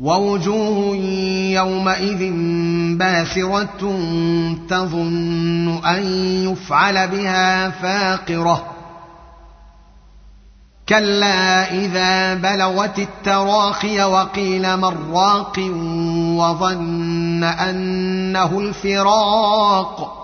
ووجوه يومئذ باسرة تظن أن يفعل بها فاقرة. كلا إذا بلغت التراخي وقيل من راق وظن أنه الفراق.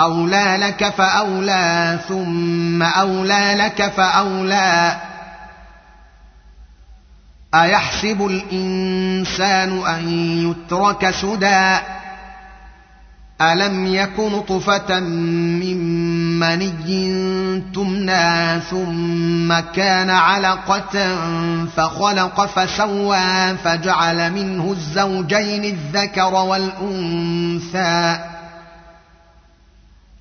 اولى لك فأولى ثم أولى لك فأولى. أيحسب الإنسان أن يترك سدى؟ ألم يك نطفه من مني تمنى ثم كان علقة فخلق فسوى فجعل منه الزوجين الذكر والأنثى.